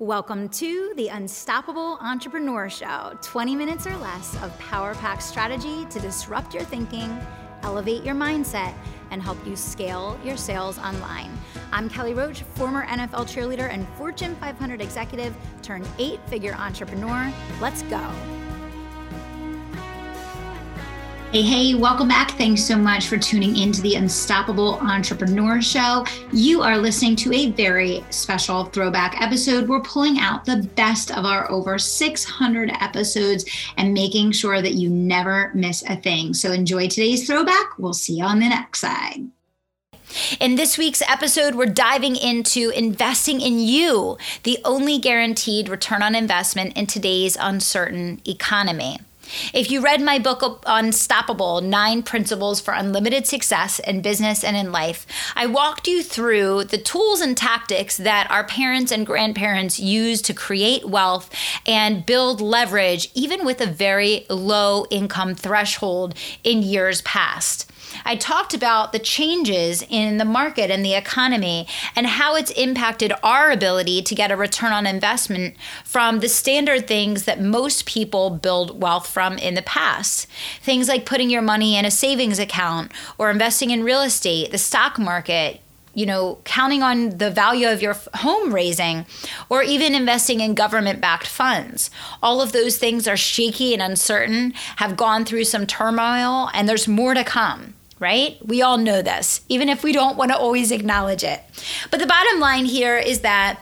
Welcome to the Unstoppable Entrepreneur Show 20 minutes or less of power pack strategy to disrupt your thinking, elevate your mindset, and help you scale your sales online. I'm Kelly Roach, former NFL cheerleader and Fortune 500 executive turned eight figure entrepreneur. Let's go. Hey, hey, welcome back. Thanks so much for tuning into the Unstoppable Entrepreneur Show. You are listening to a very special throwback episode. We're pulling out the best of our over 600 episodes and making sure that you never miss a thing. So enjoy today's throwback. We'll see you on the next side. In this week's episode, we're diving into investing in you, the only guaranteed return on investment in today's uncertain economy. If you read my book Unstoppable Nine Principles for Unlimited Success in Business and in Life, I walked you through the tools and tactics that our parents and grandparents used to create wealth and build leverage, even with a very low income threshold in years past. I talked about the changes in the market and the economy and how it's impacted our ability to get a return on investment from the standard things that most people build wealth from in the past. Things like putting your money in a savings account or investing in real estate, the stock market, you know, counting on the value of your home raising, or even investing in government backed funds. All of those things are shaky and uncertain, have gone through some turmoil, and there's more to come right? We all know this, even if we don't want to always acknowledge it. But the bottom line here is that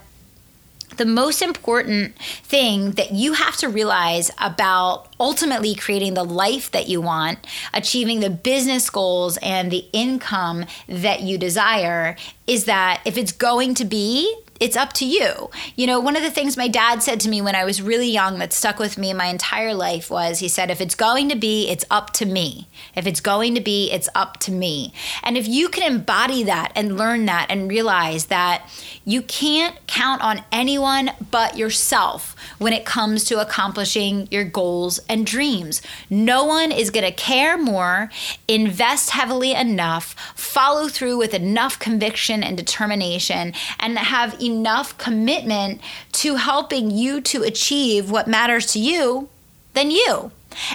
the most important thing that you have to realize about ultimately creating the life that you want, achieving the business goals and the income that you desire is that if it's going to be it's up to you. You know, one of the things my dad said to me when I was really young that stuck with me my entire life was he said, if it's going to be, it's up to me. If it's going to be, it's up to me. And if you can embody that and learn that and realize that you can't count on anyone but yourself when it comes to accomplishing your goals and dreams. No one is going to care more, invest heavily enough, follow through with enough conviction and determination, and have enough commitment to helping you to achieve what matters to you than you.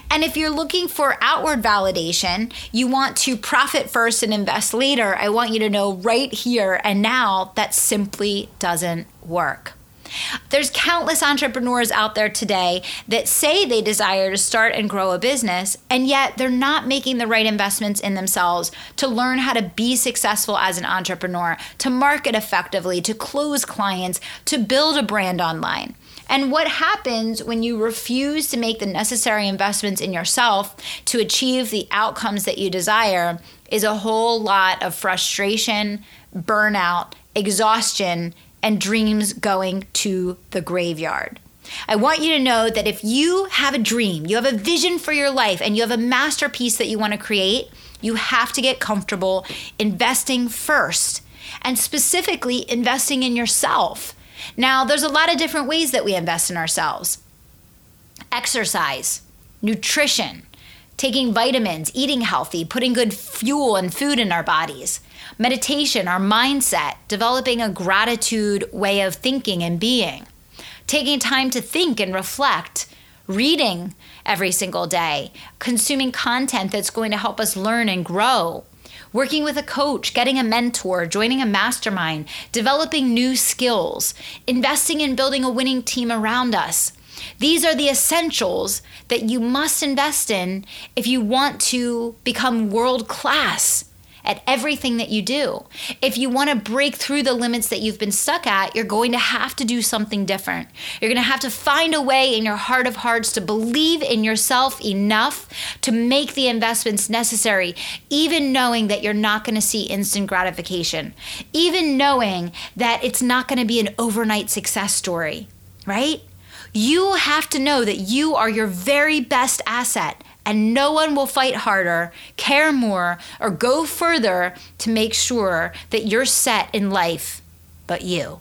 And if you're looking for outward validation, you want to profit first and invest later, I want you to know right here and now that simply doesn't work. There's countless entrepreneurs out there today that say they desire to start and grow a business, and yet they're not making the right investments in themselves to learn how to be successful as an entrepreneur, to market effectively, to close clients, to build a brand online. And what happens when you refuse to make the necessary investments in yourself to achieve the outcomes that you desire is a whole lot of frustration, burnout, exhaustion, and dreams going to the graveyard. I want you to know that if you have a dream, you have a vision for your life, and you have a masterpiece that you want to create, you have to get comfortable investing first and specifically investing in yourself. Now, there's a lot of different ways that we invest in ourselves exercise, nutrition, taking vitamins, eating healthy, putting good fuel and food in our bodies, meditation, our mindset, developing a gratitude way of thinking and being, taking time to think and reflect, reading every single day, consuming content that's going to help us learn and grow. Working with a coach, getting a mentor, joining a mastermind, developing new skills, investing in building a winning team around us, these are the essentials that you must invest in if you want to become world class at everything that you do. If you want to break through the limits that you've been stuck at, you're going to have to do something different. You're going to have to find a way in your heart of hearts to believe in yourself enough to make the investments necessary, even knowing that you're not going to see instant gratification, even knowing that it's not going to be an overnight success story, right? You have to know that you are your very best asset and no one will fight harder, care more, or go further to make sure that you're set in life but you.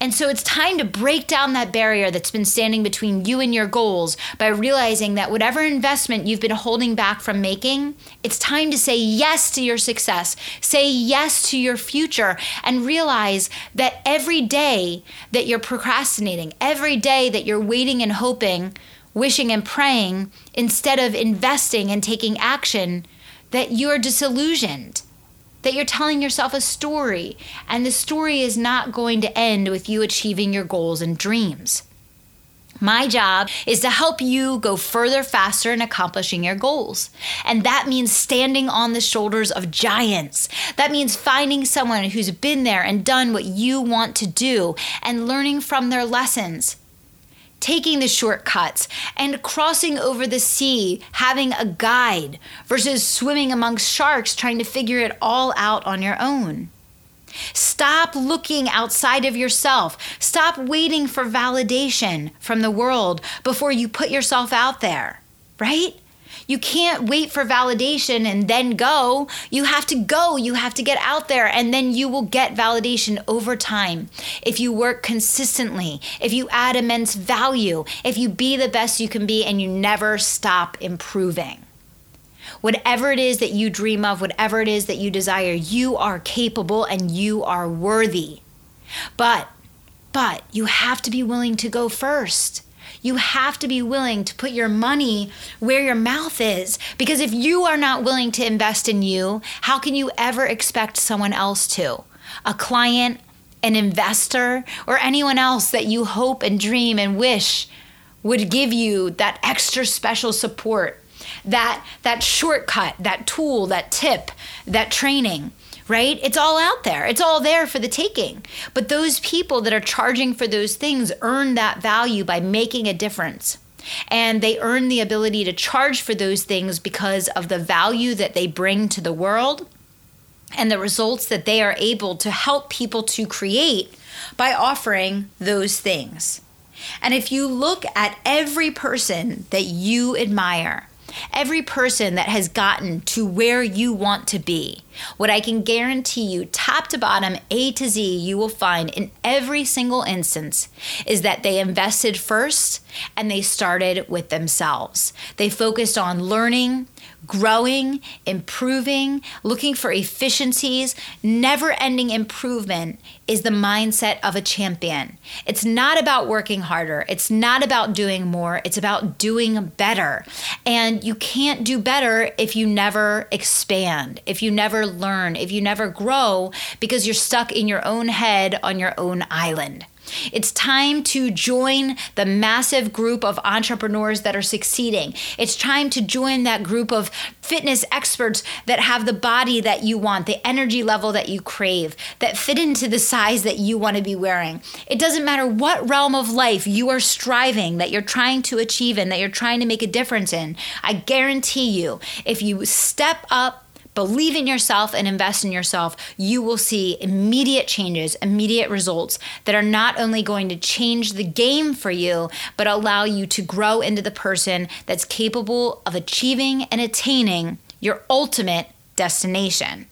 And so it's time to break down that barrier that's been standing between you and your goals by realizing that whatever investment you've been holding back from making, it's time to say yes to your success, say yes to your future, and realize that every day that you're procrastinating, every day that you're waiting and hoping, wishing and praying, instead of investing and taking action, that you're disillusioned that you're telling yourself a story, and the story is not going to end with you achieving your goals and dreams. My job is to help you go further faster in accomplishing your goals. And that means standing on the shoulders of giants. That means finding someone who's been there and done what you want to do and learning from their lessons taking the shortcuts and crossing over the sea, having a guide versus swimming amongst sharks trying to figure it all out on your own. Stop looking outside of yourself. Stop waiting for validation from the world before you put yourself out there, right? You can't wait for validation and then go. You have to go. You have to get out there, and then you will get validation over time. If you work consistently, if you add immense value, if you be the best you can be, and you never stop improving. Whatever it is that you dream of, whatever it is that you desire, you are capable and you are worthy. But, but you have to be willing to go first. You have to be willing to put your money where your mouth is. Because if you are not willing to invest in you, how can you ever expect someone else to? A client, an investor, or anyone else that you hope and dream and wish would give you that extra special support, that that shortcut, that tool, that tip, that training right? It's all out there. It's all there for the taking. But those people that are charging for those things earn that value by making a difference. And they earn the ability to charge for those things because of the value that they bring to the world and the results that they are able to help people to create by offering those things. And if you look at every person that you admire, every person that has gotten to where you want to be. What I can guarantee you, top to bottom, A to Z, you will find in every single instance is that they invested first and they started with themselves. They focused on learning, growing, improving, looking for efficiencies, never ending improvement is the mindset of a champion. It's not about working harder, it's not about doing more, it's about doing better. And you can't do better if you never expand, if you never learn, if you never grow, because you're stuck in your own head on your own island. It's time to join the massive group of entrepreneurs that are succeeding. It's time to join that group of fitness experts that have the body that you want, the energy level that you crave, that fit into the size that you want to be wearing. It doesn't matter what realm of life you are striving, that you're trying to achieve in, that you're trying to make a difference in. I guarantee you, if you step up believe in yourself and invest in yourself, you will see immediate changes, immediate results that are not only going to change the game for you, but allow you to grow into the person that's capable of achieving and attaining your ultimate destination.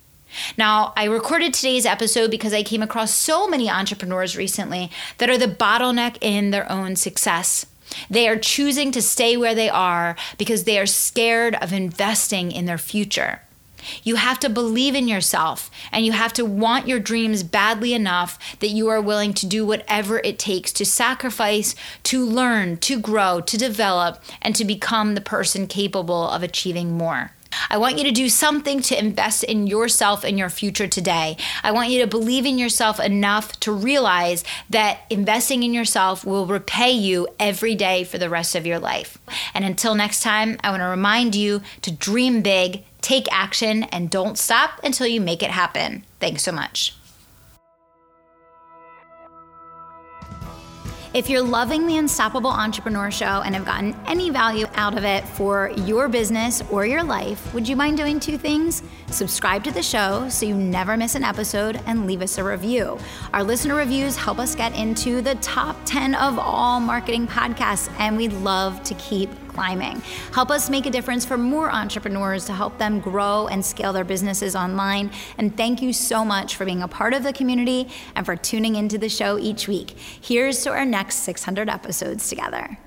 Now, I recorded today's episode because I came across so many entrepreneurs recently that are the bottleneck in their own success. They are choosing to stay where they are because they are scared of investing in their future. You have to believe in yourself and you have to want your dreams badly enough that you are willing to do whatever it takes to sacrifice, to learn, to grow, to develop, and to become the person capable of achieving more. I want you to do something to invest in yourself and your future today. I want you to believe in yourself enough to realize that investing in yourself will repay you every day for the rest of your life. And until next time, I want to remind you to dream big take action, and don't stop until you make it happen. Thanks so much. If you're loving the Unstoppable Entrepreneur Show and have gotten any value out of it for your business or your life, would you mind doing two things? Subscribe to the show so you never miss an episode and leave us a review. Our listener reviews help us get into the top 10 of all marketing podcasts, and we'd love to keep climbing. Help us make a difference for more entrepreneurs to help them grow and scale their businesses online. And thank you so much for being a part of the community and for tuning into the show each week. Here's to our next 600 episodes together.